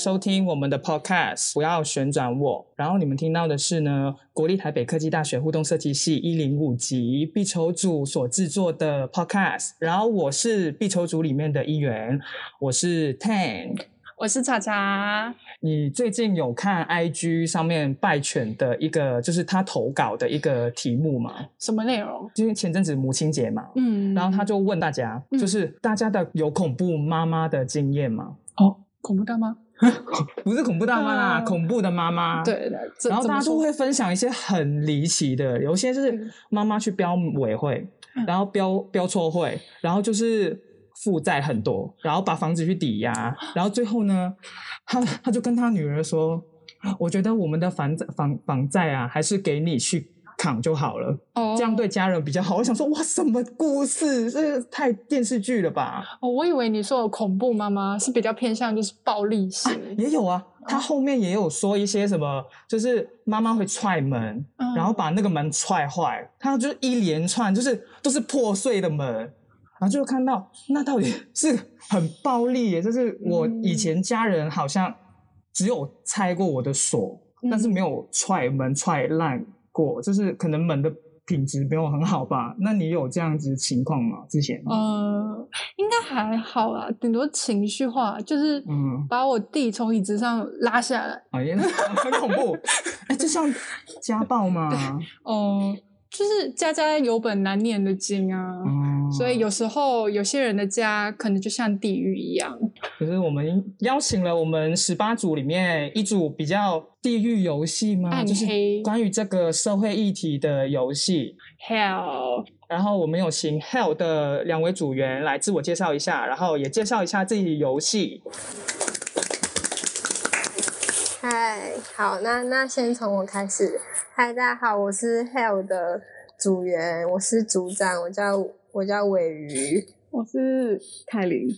收听我们的 Podcast，不要旋转我。然后你们听到的是呢，国立台北科技大学互动设计系一零五级必筹组所制作的 Podcast。然后我是必筹组里面的一员，我是 Tank，。我是查查。你最近有看 IG 上面拜犬的一个，就是他投稿的一个题目吗？什么内容？因为前阵子母亲节嘛，嗯，然后他就问大家，就是大家的有恐怖妈妈的经验吗？哦，恐怖大妈？不是恐怖大妈啦，啊恐怖的妈妈。。对的。然后大家都会分享一些很离奇的，有些就是嗯妈妈去标委会，嗯然后标标错会，然后就是负债很多，然后把房子去抵押，然后最后呢，他他就跟他女儿说：“我觉得我们的房债房房债啊，还是给你去扛就好了，哦，这样对家人比较好。”我想说，哇，什么故事？这个太电视剧了吧？哦，我以为你说的恐怖妈妈是比较偏向就是暴力型，也有啊，哦他后面也有说一些什么，就是妈妈会踹门，嗯然后把那个门踹坏，他就是一连串就是都是破碎的门，然后就看到那到底是很暴力耶，就是我嗯以前家人好像只有拆过我的锁，但是嗯没有踹门踹烂过，就是可能门的品质没有很好吧？那你有这样子情况吗？之前？呃，应该还好啦，顶多情绪化，就是嗯把我弟从椅子上拉下来，哎呀，很恐怖，哎，这像家暴吗？哦、就是家家有本难念的经啊。哦所以有时候有些人的家可能就像地狱一样，可是我们邀请了我们十八组里面一组比较地狱游戏吗？暗就是关于这个社会议题的游戏。hell，然后我们有请 Hell 的两位组员来自我介绍一下，然后也介绍一下自己游戏。嗨，好，那那先从我开始。嗨，大家好，我是 Hell 的组员，我是组长，我叫我叫尾鱼。我是凯琳，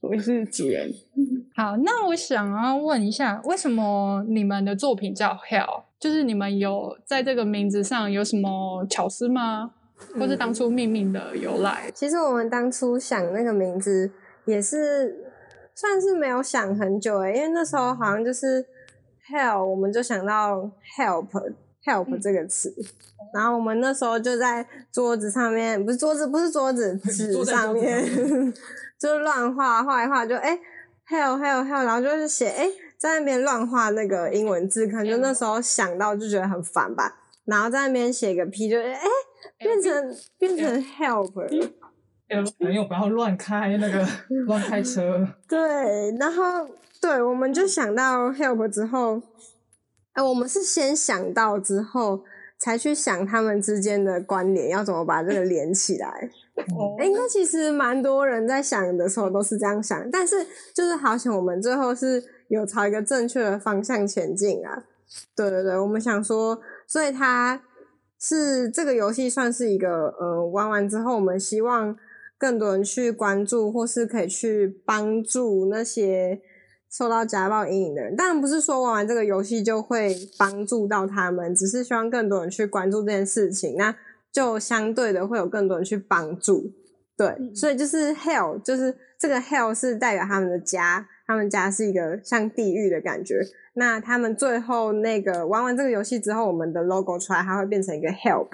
我是主人。好，那我想要问一下，为什么你们的作品叫 Hell？就是你们有在这个名字上有什么巧思吗？或是当初命名的由来？其实我们当初想那个名字也是算是没有想很久诶，因为那时候好像就是 Hell，我们就想到 help help 这个词。然后我们那时候就在桌子上面，不是桌子，不是桌子，纸上面就乱画画一画，就哎、help help help，然后就是写哎、在那边乱画那个英文字，可能就那时候想到就觉得很烦吧，然后在那边写个 P，就哎、变成变成 help 了。朋友不要乱开那个乱开车。对，然后对，我们就想到 help 之后，哎、我们是先想到之后，才去想他们之间的关联，要怎么把这个连起来。哦哎、应该其实蛮多人在想的时候都是这样想，但是就是好像，我们最后是有朝一个正确的方向前进啊。对对对，我们想说，所以它是这个游戏算是一个呃，玩完之后，我们希望更多人去关注，或是可以去帮助那些受到家暴阴影的人。当然不是说玩完这个游戏就会帮助到他们，只是希望更多人去关注这件事情。那就相对的会有更多人去帮助。对，所以就是 hell，就是这个 hell 是代表他们的家，他们家是一个像地狱的感觉。那他们最后那个玩完这个游戏之后，我们的 logo 出来，它会变成一个 help，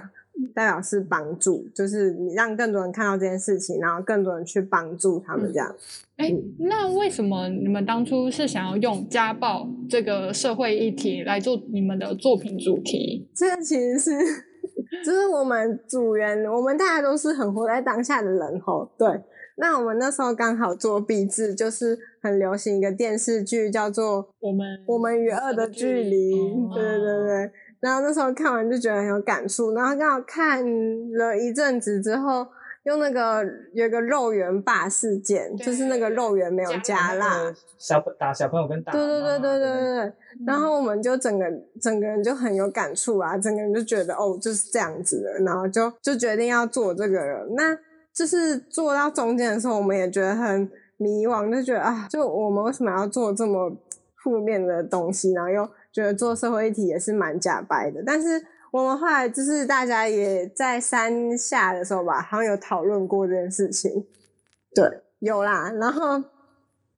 代表是帮助，就是你让更多人看到这件事情，然后更多人去帮助他们这样。哎、那为什么你们当初是想要用家暴这个社会议题来做你们的作品主题？这其实是，就是我们组员，我们大家都是很活在当下的人吼。对，那我们那时候刚好做壁纸，就是很流行一个电视剧，叫做《我们我们与恶的距离》。哦对对对对。然后那时候看完就觉得很有感触，然后刚好看了一阵子之后，用那个有一个肉圆霸事件，就是那个肉圆没有加辣，小打小朋友跟打对对对对对对对。嗯然后我们就整个整个人就很有感触啊，整个人就觉得哦就是这样子的，然后就就决定要做这个了。那就是做到中间的时候，我们也觉得很迷惘，就觉得啊，就我们为什么要做这么负面的东西，然后又觉得做社会议题也是蛮假掰的。但是我们后来就是大家也在山下的时候吧，好像有讨论过这件事情，对，有啦。然后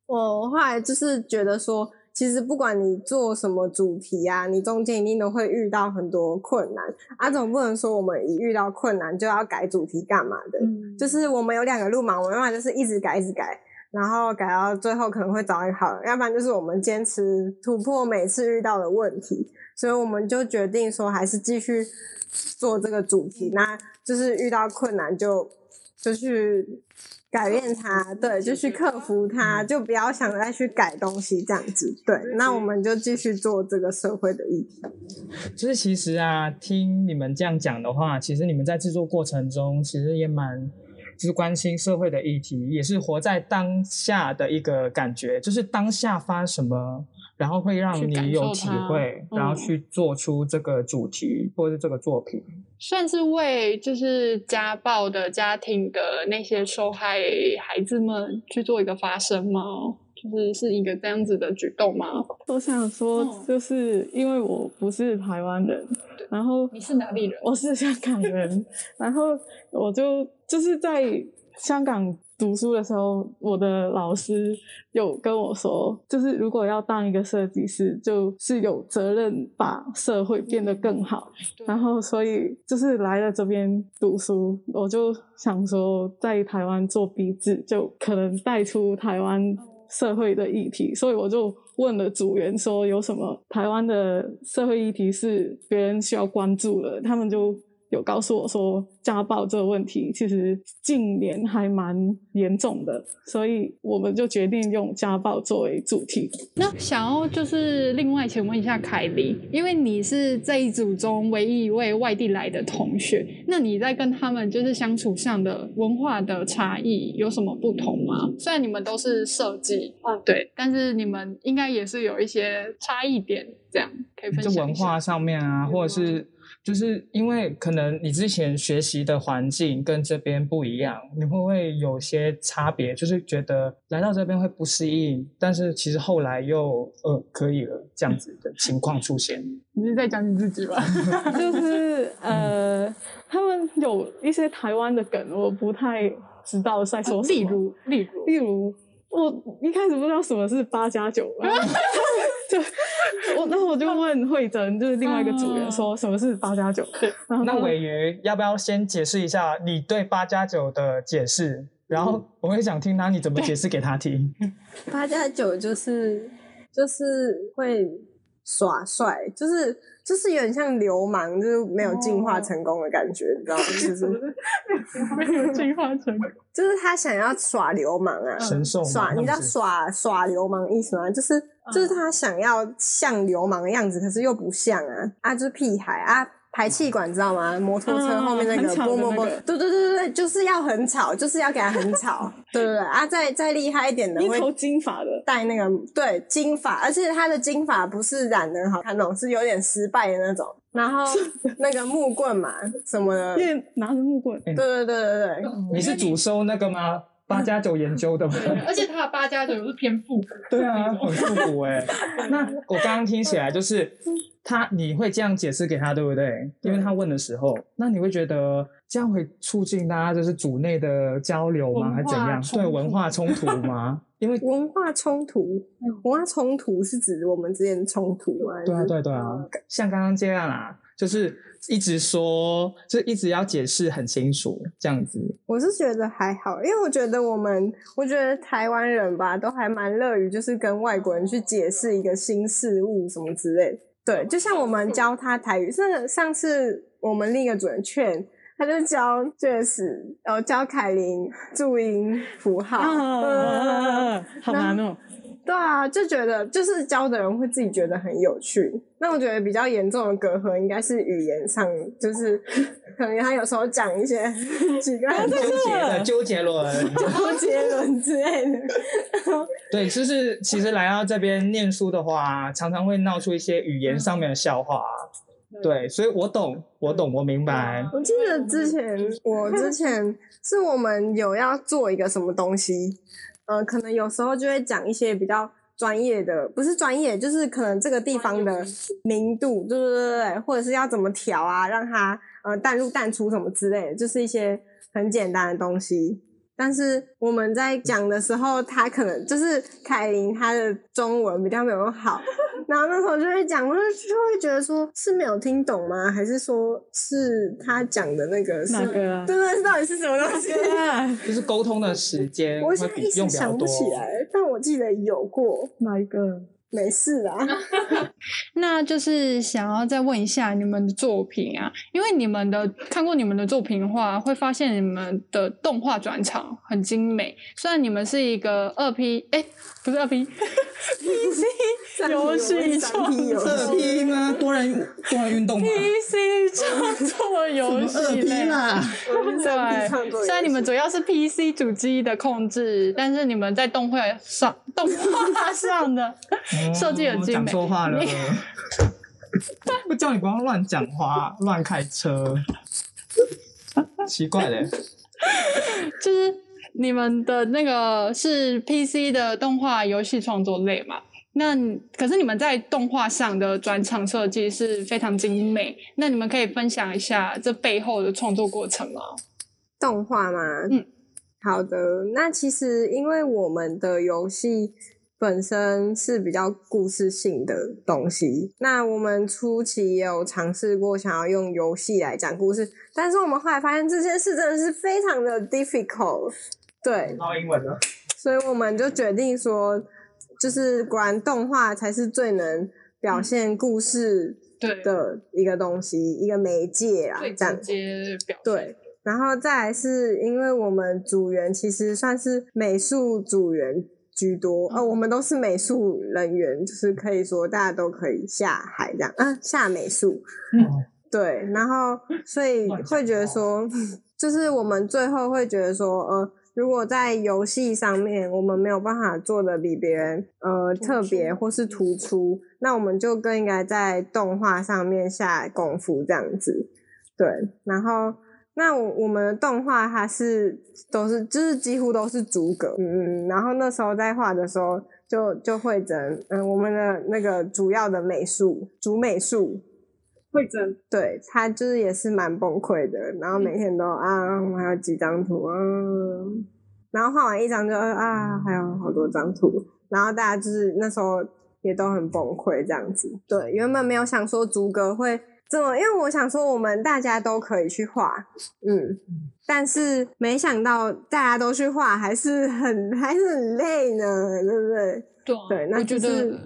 我后来就是觉得说，其实不管你做什么主题啊，你中间一定都会遇到很多困难啊，总不能说我们一遇到困难就要改主题干嘛的。嗯，就是我们有两个路嘛，我们要么就是一直改，一直改，然后改到最后可能会找一个好人，要不然就是我们坚持突破每次遇到的问题，所以我们就决定说还是继续做这个主题，那就是遇到困难就就去改变它，对，就去克服它，就不要想再去改东西这样子，对，那我们就继续做这个社会的议题。就是其实啊，听你们这样讲的话，其实你们在制作过程中，其实也蛮就是关心社会的议题，也是活在当下的一个感觉，就是当下发什么，然后会让你有体会，然后嗯去做出这个主题或者是这个作品。算是为就是家暴的家庭的那些受害孩子们去做一个发声吗？就是是一个这样子的举动吗？我想说嗯，就是因为我不是台湾人，然后你是哪里人？我是香港人，然后我就就是在香港读书的时候，我的老师有跟我说，就是如果要当一个设计师，就是有责任把社会变得更好。然后，所以就是来了这边读书，我就想说，在台湾做笔制，就可能带出台湾社会的议题，所以我就问了组员说，有什么台湾的社会议题是别人需要关注的，他们就有告诉我说，家暴这个问题其实近年还蛮严重的，所以我们就决定用家暴作为主题。那想要就是另外请问一下凯莉，因为你是这一组中唯一一位外地来的同学，那你在跟他们就是相处上的文化的差异有什么不同吗？虽然你们都是设计，嗯对，但是你们应该也是有一些差异点，这样可以分享一下文化上面啊，或者是就是因为可能你之前学习的环境跟这边不一样，你会不会有些差别？就是觉得来到这边会不适应，但是其实后来又呃可以了这样子的情况出现。你是在讲你自己吧？就是呃，他们有一些台湾的梗，我不太知道在说什么。例如，例如，例如，我一开始不知道什么是八加九，就 我，那我就问慧珍，就是另外一个组员说什么是八加九，然后那尾鱼要不要先解释一下你对八加九的解释？然后我会想听他你怎么解释给他听。八加九就是就是会耍帅，就是就是有点像流氓，就是没有进化成功的感觉，你知道吗？就是没有进化成功 就是他想要耍流氓啊，神兽耍，你知道耍耍流氓意思吗？就是就是他想要像流氓的样子，可是又不像啊啊，就是屁孩啊。排气管知道吗？摩托车后面那个嗯很吵的啵啵啵，对对对对对，就是要很吵，就是要给它很吵，对对对啊！再再厉害一点的会一头金发的，戴那个对金发，而且他的金发不是染的很好看那种，是有点失败的那种。然后那个木棍嘛什么的，对因为拿着木棍，对对对对对，你是主收那个吗？八加九研究的吗？而且他的八加九是偏复古，对啊，很复古哎、那我刚刚听起来就是他，你会这样解释给他，对不对？因为他问的时候，那你会觉得这样会促进大家就是组内的交流吗？还是怎样？对文化冲突吗？因为文化冲突，文化冲突是指我们之间的冲突吗？对啊，对啊对啊，像刚刚这样啊，就是一直说，就一直要解释很清楚这样子。我是觉得还好，因为我觉得我们，我觉得台湾人吧，都还蛮乐于就是跟外国人去解释一个新事物什么之类的。对，就像我们教他台语，是上次我们另一个主任劝。他就教 Jess，然后教凯琳注音符号，啊，好难哦。对啊，就觉得就是教的人会自己觉得很有趣。那我觉得比较严重的隔阂应该是语言上，就是可能他有时候讲一些几个很纠结的周杰伦，周杰伦之类的。对，就是其实来到这边念书的话，常常会闹出一些语言上面的笑话。对，所以我懂，我懂，我明白。我记得之前我之前是我们有要做一个什么东西，呃，可能有时候就会讲一些比较专业的，不是专业，就是可能这个地方的明度，对对对对对，或者是要怎么调啊，让它呃淡入淡出什么之类的，就是一些很简单的东西。但是我们在讲的时候，他可能就是凯琳，他的中文比较没有好，然后那时候就会讲，我就就会觉得说是没有听懂吗？还是说是他讲的那个是哪个啊对对，到底是什么东西？啊，就是沟通的时间我现在一时。想不起来，但我记得有过，哪一个？没事啊。那就是想要再问一下你们的作品啊，因为你们的看过你们的作品的话，会发现你们的动画转场很精美。虽然你们是一个二 P，哎，不是二 P，PC 游戏创作 P 吗？多人多人运动吗？PC 创作游戏二 P 类。啦，对，虽然你们主要是 PC 主机的控制，但是你们在动画上、动画上的设计很精美。哦讲错话了你。不叫你不要乱讲话、乱开车，奇怪嘞。就是你们的那个是 PC 的动画游戏创作类嘛？那可是你们在动画上的转场设计是非常精美，那你们可以分享一下这背后的创作过程吗？动画吗？嗯，好的。那其实因为我们的游戏本身是比较故事性的东西，那我们初期也有尝试过想要用游戏来讲故事，但是我们后来发现这件事真的是非常的 difficult。对。所以我们就决定说，就是果然动画才是最能表现故事对的一个东西，一个媒介啊，最这样直接表对，然后再来是因为我们组员其实算是美术组员居多，呃，我们都是美术人员，就是可以说大家都可以下海这样，啊，下美术，嗯。对，然后所以会觉得说，就是我们最后会觉得说，呃，如果在游戏上面我们没有办法做的比别人呃特别或是突出，那我们就更应该在动画上面下功夫这样子。对，然后那我我们的动画它是都是就是几乎都是逐格，嗯嗯，然后那时候在画的时候就就会整嗯我们的那个主要的美术主美术。会整。对他就是也是蛮崩溃的，然后每天都啊，我还有几张图啊，然后画完一张就啊，还有好多张图，然后大家就是那时候也都很崩溃这样子。对，原本没有想说逐格会因为我想说我们大家都可以去画，嗯，但是没想到大家都去画，还是很还是很累呢，对不对？对啊对那我觉就是得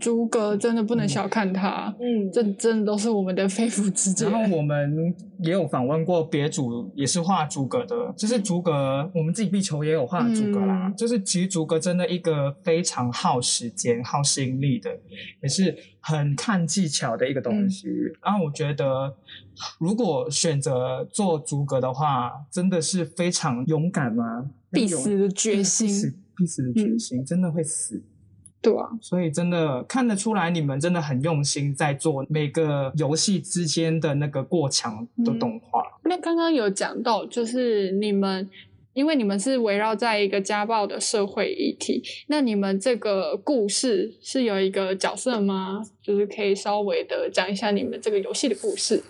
诸葛真的不能小看他，嗯，这真的都是我们的 肺腑之言然。后我们也有访问过别组，也是画诸葛的，就是诸葛，我们自己壁球也有画诸葛啦。嗯就是其实诸葛真的一个非常耗时间、耗心力的，也是很看技巧的一个东西。然后我觉得，如果选择做诸葛的话，真的是非常勇敢吗？必死的决必心死，必死的决心，真的会死。对啊，所以真的看得出来，你们真的很用心在做每个游戏之间的那个过墙的动画。那刚刚有讲到，就是你们，因为你们是围绕在一个家暴的社会议题，那你们这个故事是有一个角色吗？就是可以稍微的讲一下你们这个游戏的故事。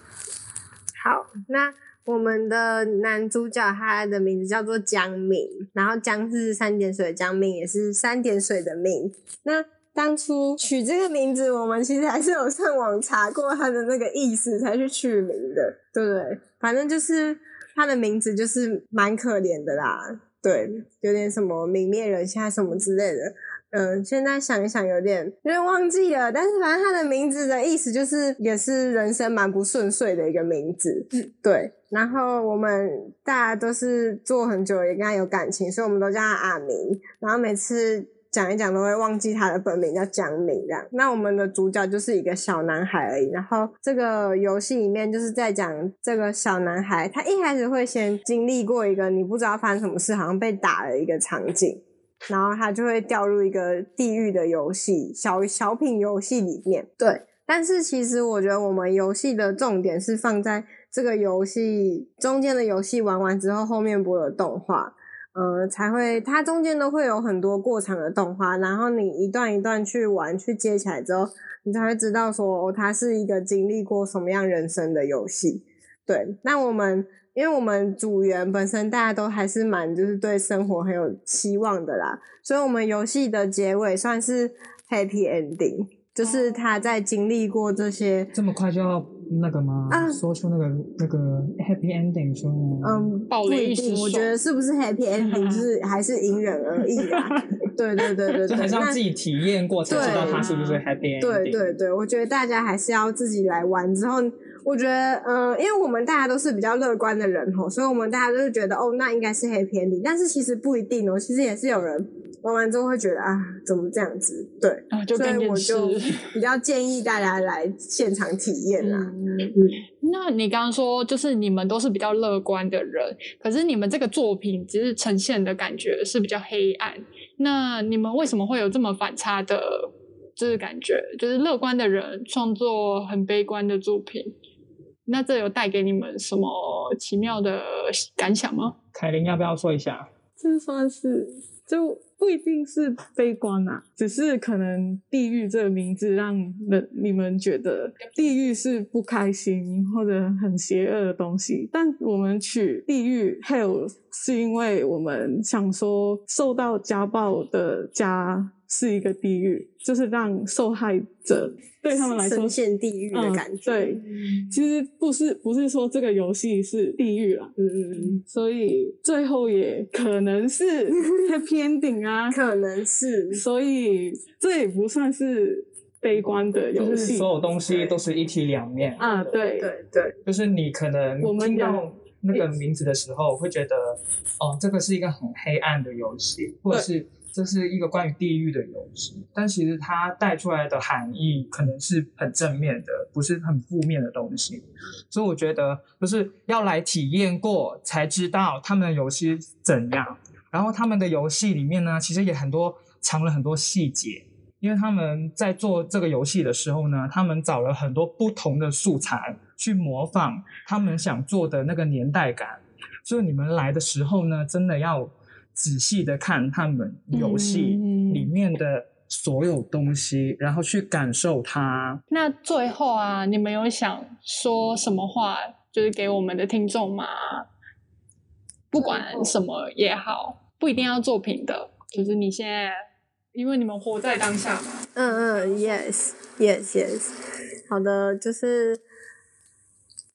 好，那我们的男主角他的名字叫做江明，然后江是三点水的江，明也是三点水的明。那当初取这个名字，我们其实还是有上网查过他的那个意思才去取名的，对不对？反正就是他的名字就是蛮可怜的啦，对，有点什么泯灭人性啊什么之类的。嗯，现在想一想有点有点忘记了，但是反正他的名字的意思就是也是人生蛮不顺遂的一个名字，嗯，对。然后我们大家都是做很久，也跟他有感情，所以我们都叫他阿明。然后每次讲一讲都会忘记他的本名叫江明这样。那我们的主角就是一个小男孩而已。然后这个游戏里面就是在讲这个小男孩，他一开始会先经历过一个你不知道发生什么事，好像被打的一个场景。然后他就会掉入一个地狱的游戏小小品游戏里面。对，但是其实我觉得我们游戏的重点是放在这个游戏中间的游戏玩完之后，后面播的动画，呃，才会它中间都会有很多过场的动画，然后你一段一段去玩去接起来之后，你才会知道说、哦、它是一个经历过什么样人生的游戏。对，那我们因为我们组员本身大家都还是蛮就是对生活很有期望的啦，所以我们游戏的结尾算是 happy ending，就是他在经历过这些，这么快就要那个吗？啊说出那个那个 happy ending 说？嗯，爆不一定，我觉得是不是 happy ending 就 是还是因人而异啦。对对对对对，就还是要自己体验过才知道它是不是 happy ending。对对对，我觉得大家还是要自己来玩之后，我觉得，嗯、因为我们大家都是比较乐观的人吼，所以我们大家都是觉得，哦，那应该是 happy ending，但是其实不一定哦，其实也是有人玩完之后会觉得啊，怎么这样子？对，啊，就所以我就。比较建议大家来现场体验啦。嗯，那你刚刚说，就是你们都是比较乐观的人，可是你们这个作品只是呈现的感觉是比较黑暗。那你们为什么会有这么反差的，就是感觉，就是乐观的人创作很悲观的作品？那这有带给你们什么奇妙的感想吗？凯琳要不要说一下？这算是就不一定是悲观啊，只是可能地狱这个名字让人你们觉得地狱是不开心或者很邪恶的东西，但我们取地狱 hell 是因为我们想说受到家暴的家是一个地狱，就是让受害者对他们来说深陷地狱的嗯感觉。对，其实不是不是说这个游戏是地狱啦，嗯嗯嗯，所以最后也可能是 happy ending 啊，可能是。所以这也不算是悲观的游戏。就是所有东西都是一体两面，啊，对。对对，就是你可能我们听到那个名字的时候，会觉得哦，这个是一个很黑暗的游戏，或者是这是一个关于地狱的游戏，但其实它带出来的含义可能是很正面的，不是很负面的东西。所以我觉得就是要来体验过才知道他们的游戏怎样。然后他们的游戏里面呢，其实也很多藏了很多细节，因为他们在做这个游戏的时候呢，他们找了很多不同的素材去模仿他们想做的那个年代感。所以你们来的时候呢，真的要仔细的看他们游戏嗯里面的所有东西，然后去感受它。那最后啊，你们有想说什么话，就是给我们的听众吗？不管什么也好，不一定要作品的，就是你现在，因为你们活在当下嘛。嗯嗯，yes yes yes，好的，就是，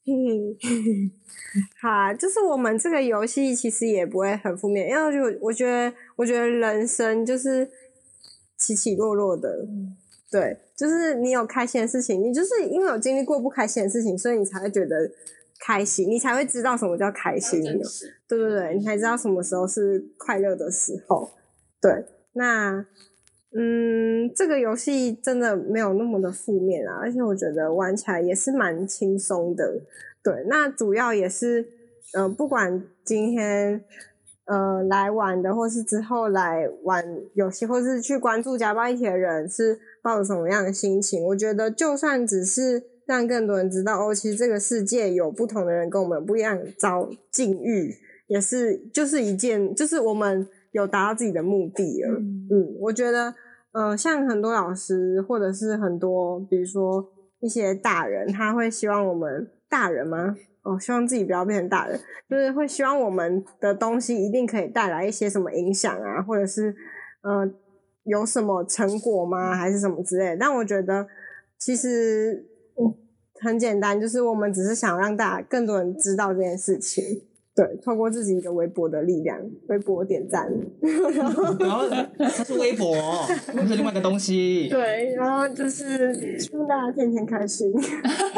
嗯，好啊，就是我们这个游戏其实也不会很负面，因为就我觉得，我觉得人生就是起起落落的，对，就是你有开心的事情，你就是因为有经历过不开心的事情，所以你才会觉得开心，你才会知道什么叫开心。对对对，你才知道什么时候是快乐的时候。对，那嗯，这个游戏真的没有那么的负面啊，而且我觉得玩起来也是蛮轻松的。对，那主要也是，呃，不管今天呃来玩的，或是之后来玩游戏，或是去关注家暴议题的人，是抱着什么样的心情？我觉得，就算只是让更多人知道，哦，其实这个世界有不同的人跟我们不一样遭境遇，也是就是一件，就是我们有达到自己的目的了。嗯，我觉得，呃，像很多老师或者是很多，比如说一些大人，他会希望我们大人吗？哦，希望自己不要变成大人，就是会希望我们的东西一定可以带来一些什么影响啊，或者是呃有什么成果吗？还是什么之类？但我觉得其实很简单，就是我们只是想让大家更多人知道这件事情。对，透过自己一个微博的力量，微博点赞，然后 它是微博，那是另外一个东西。对，然后就是希望大家天天开心。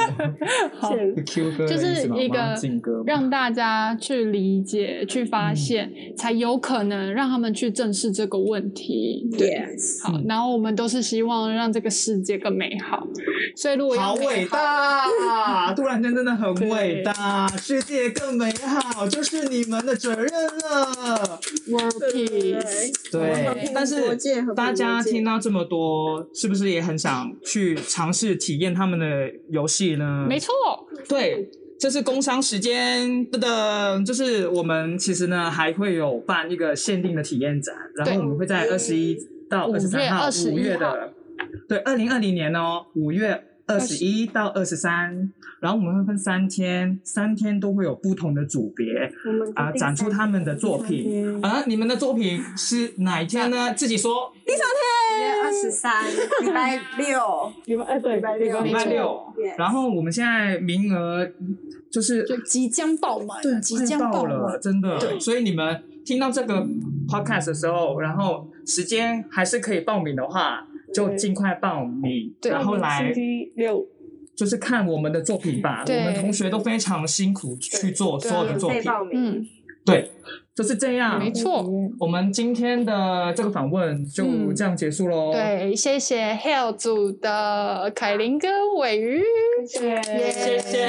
好，谢谢 Q 歌的就是一个让大家去理解、去发嗯现，才有可能让他们去正视这个问题。对 Yes 好，然后我们都是希望让这个世界更美好，所以如果要好伟大！突然间真的很伟大，世界更美好，就是你们的责任了。World 对 Peace。对，但是大家听到这么多，是不是也很想去尝试体验他们的游戏呢？没错，对，这是工商时间，噔噔，就是我们其实呢还会有办一个限定的体验展，然后我们会在二十一到二十三号，21五月的，对，二零二零年哦，五月二十一到二十三，然后我们会分三天，三天都会有不同的组别啊、展出他们的作品。啊，你们的作品是哪一天呢？自己说。月二十三，礼拜六，礼拜哎对，礼拜六礼拜六，然后我们现在名额就是就即将爆满，对，即将快爆了，满。真的。对所以你们听到这个 podcast 的时候，然后时间还是可以报名的话，就尽快报名，对然后来星期六就是看我们的作品吧。我们同学都非常辛苦去做所有的作品，嗯，对，就是这样。没错。我们今天的这个访问就嗯这样结束喽。对，谢谢 Hell 组的凯琳跟尾鱼，谢谢谢谢。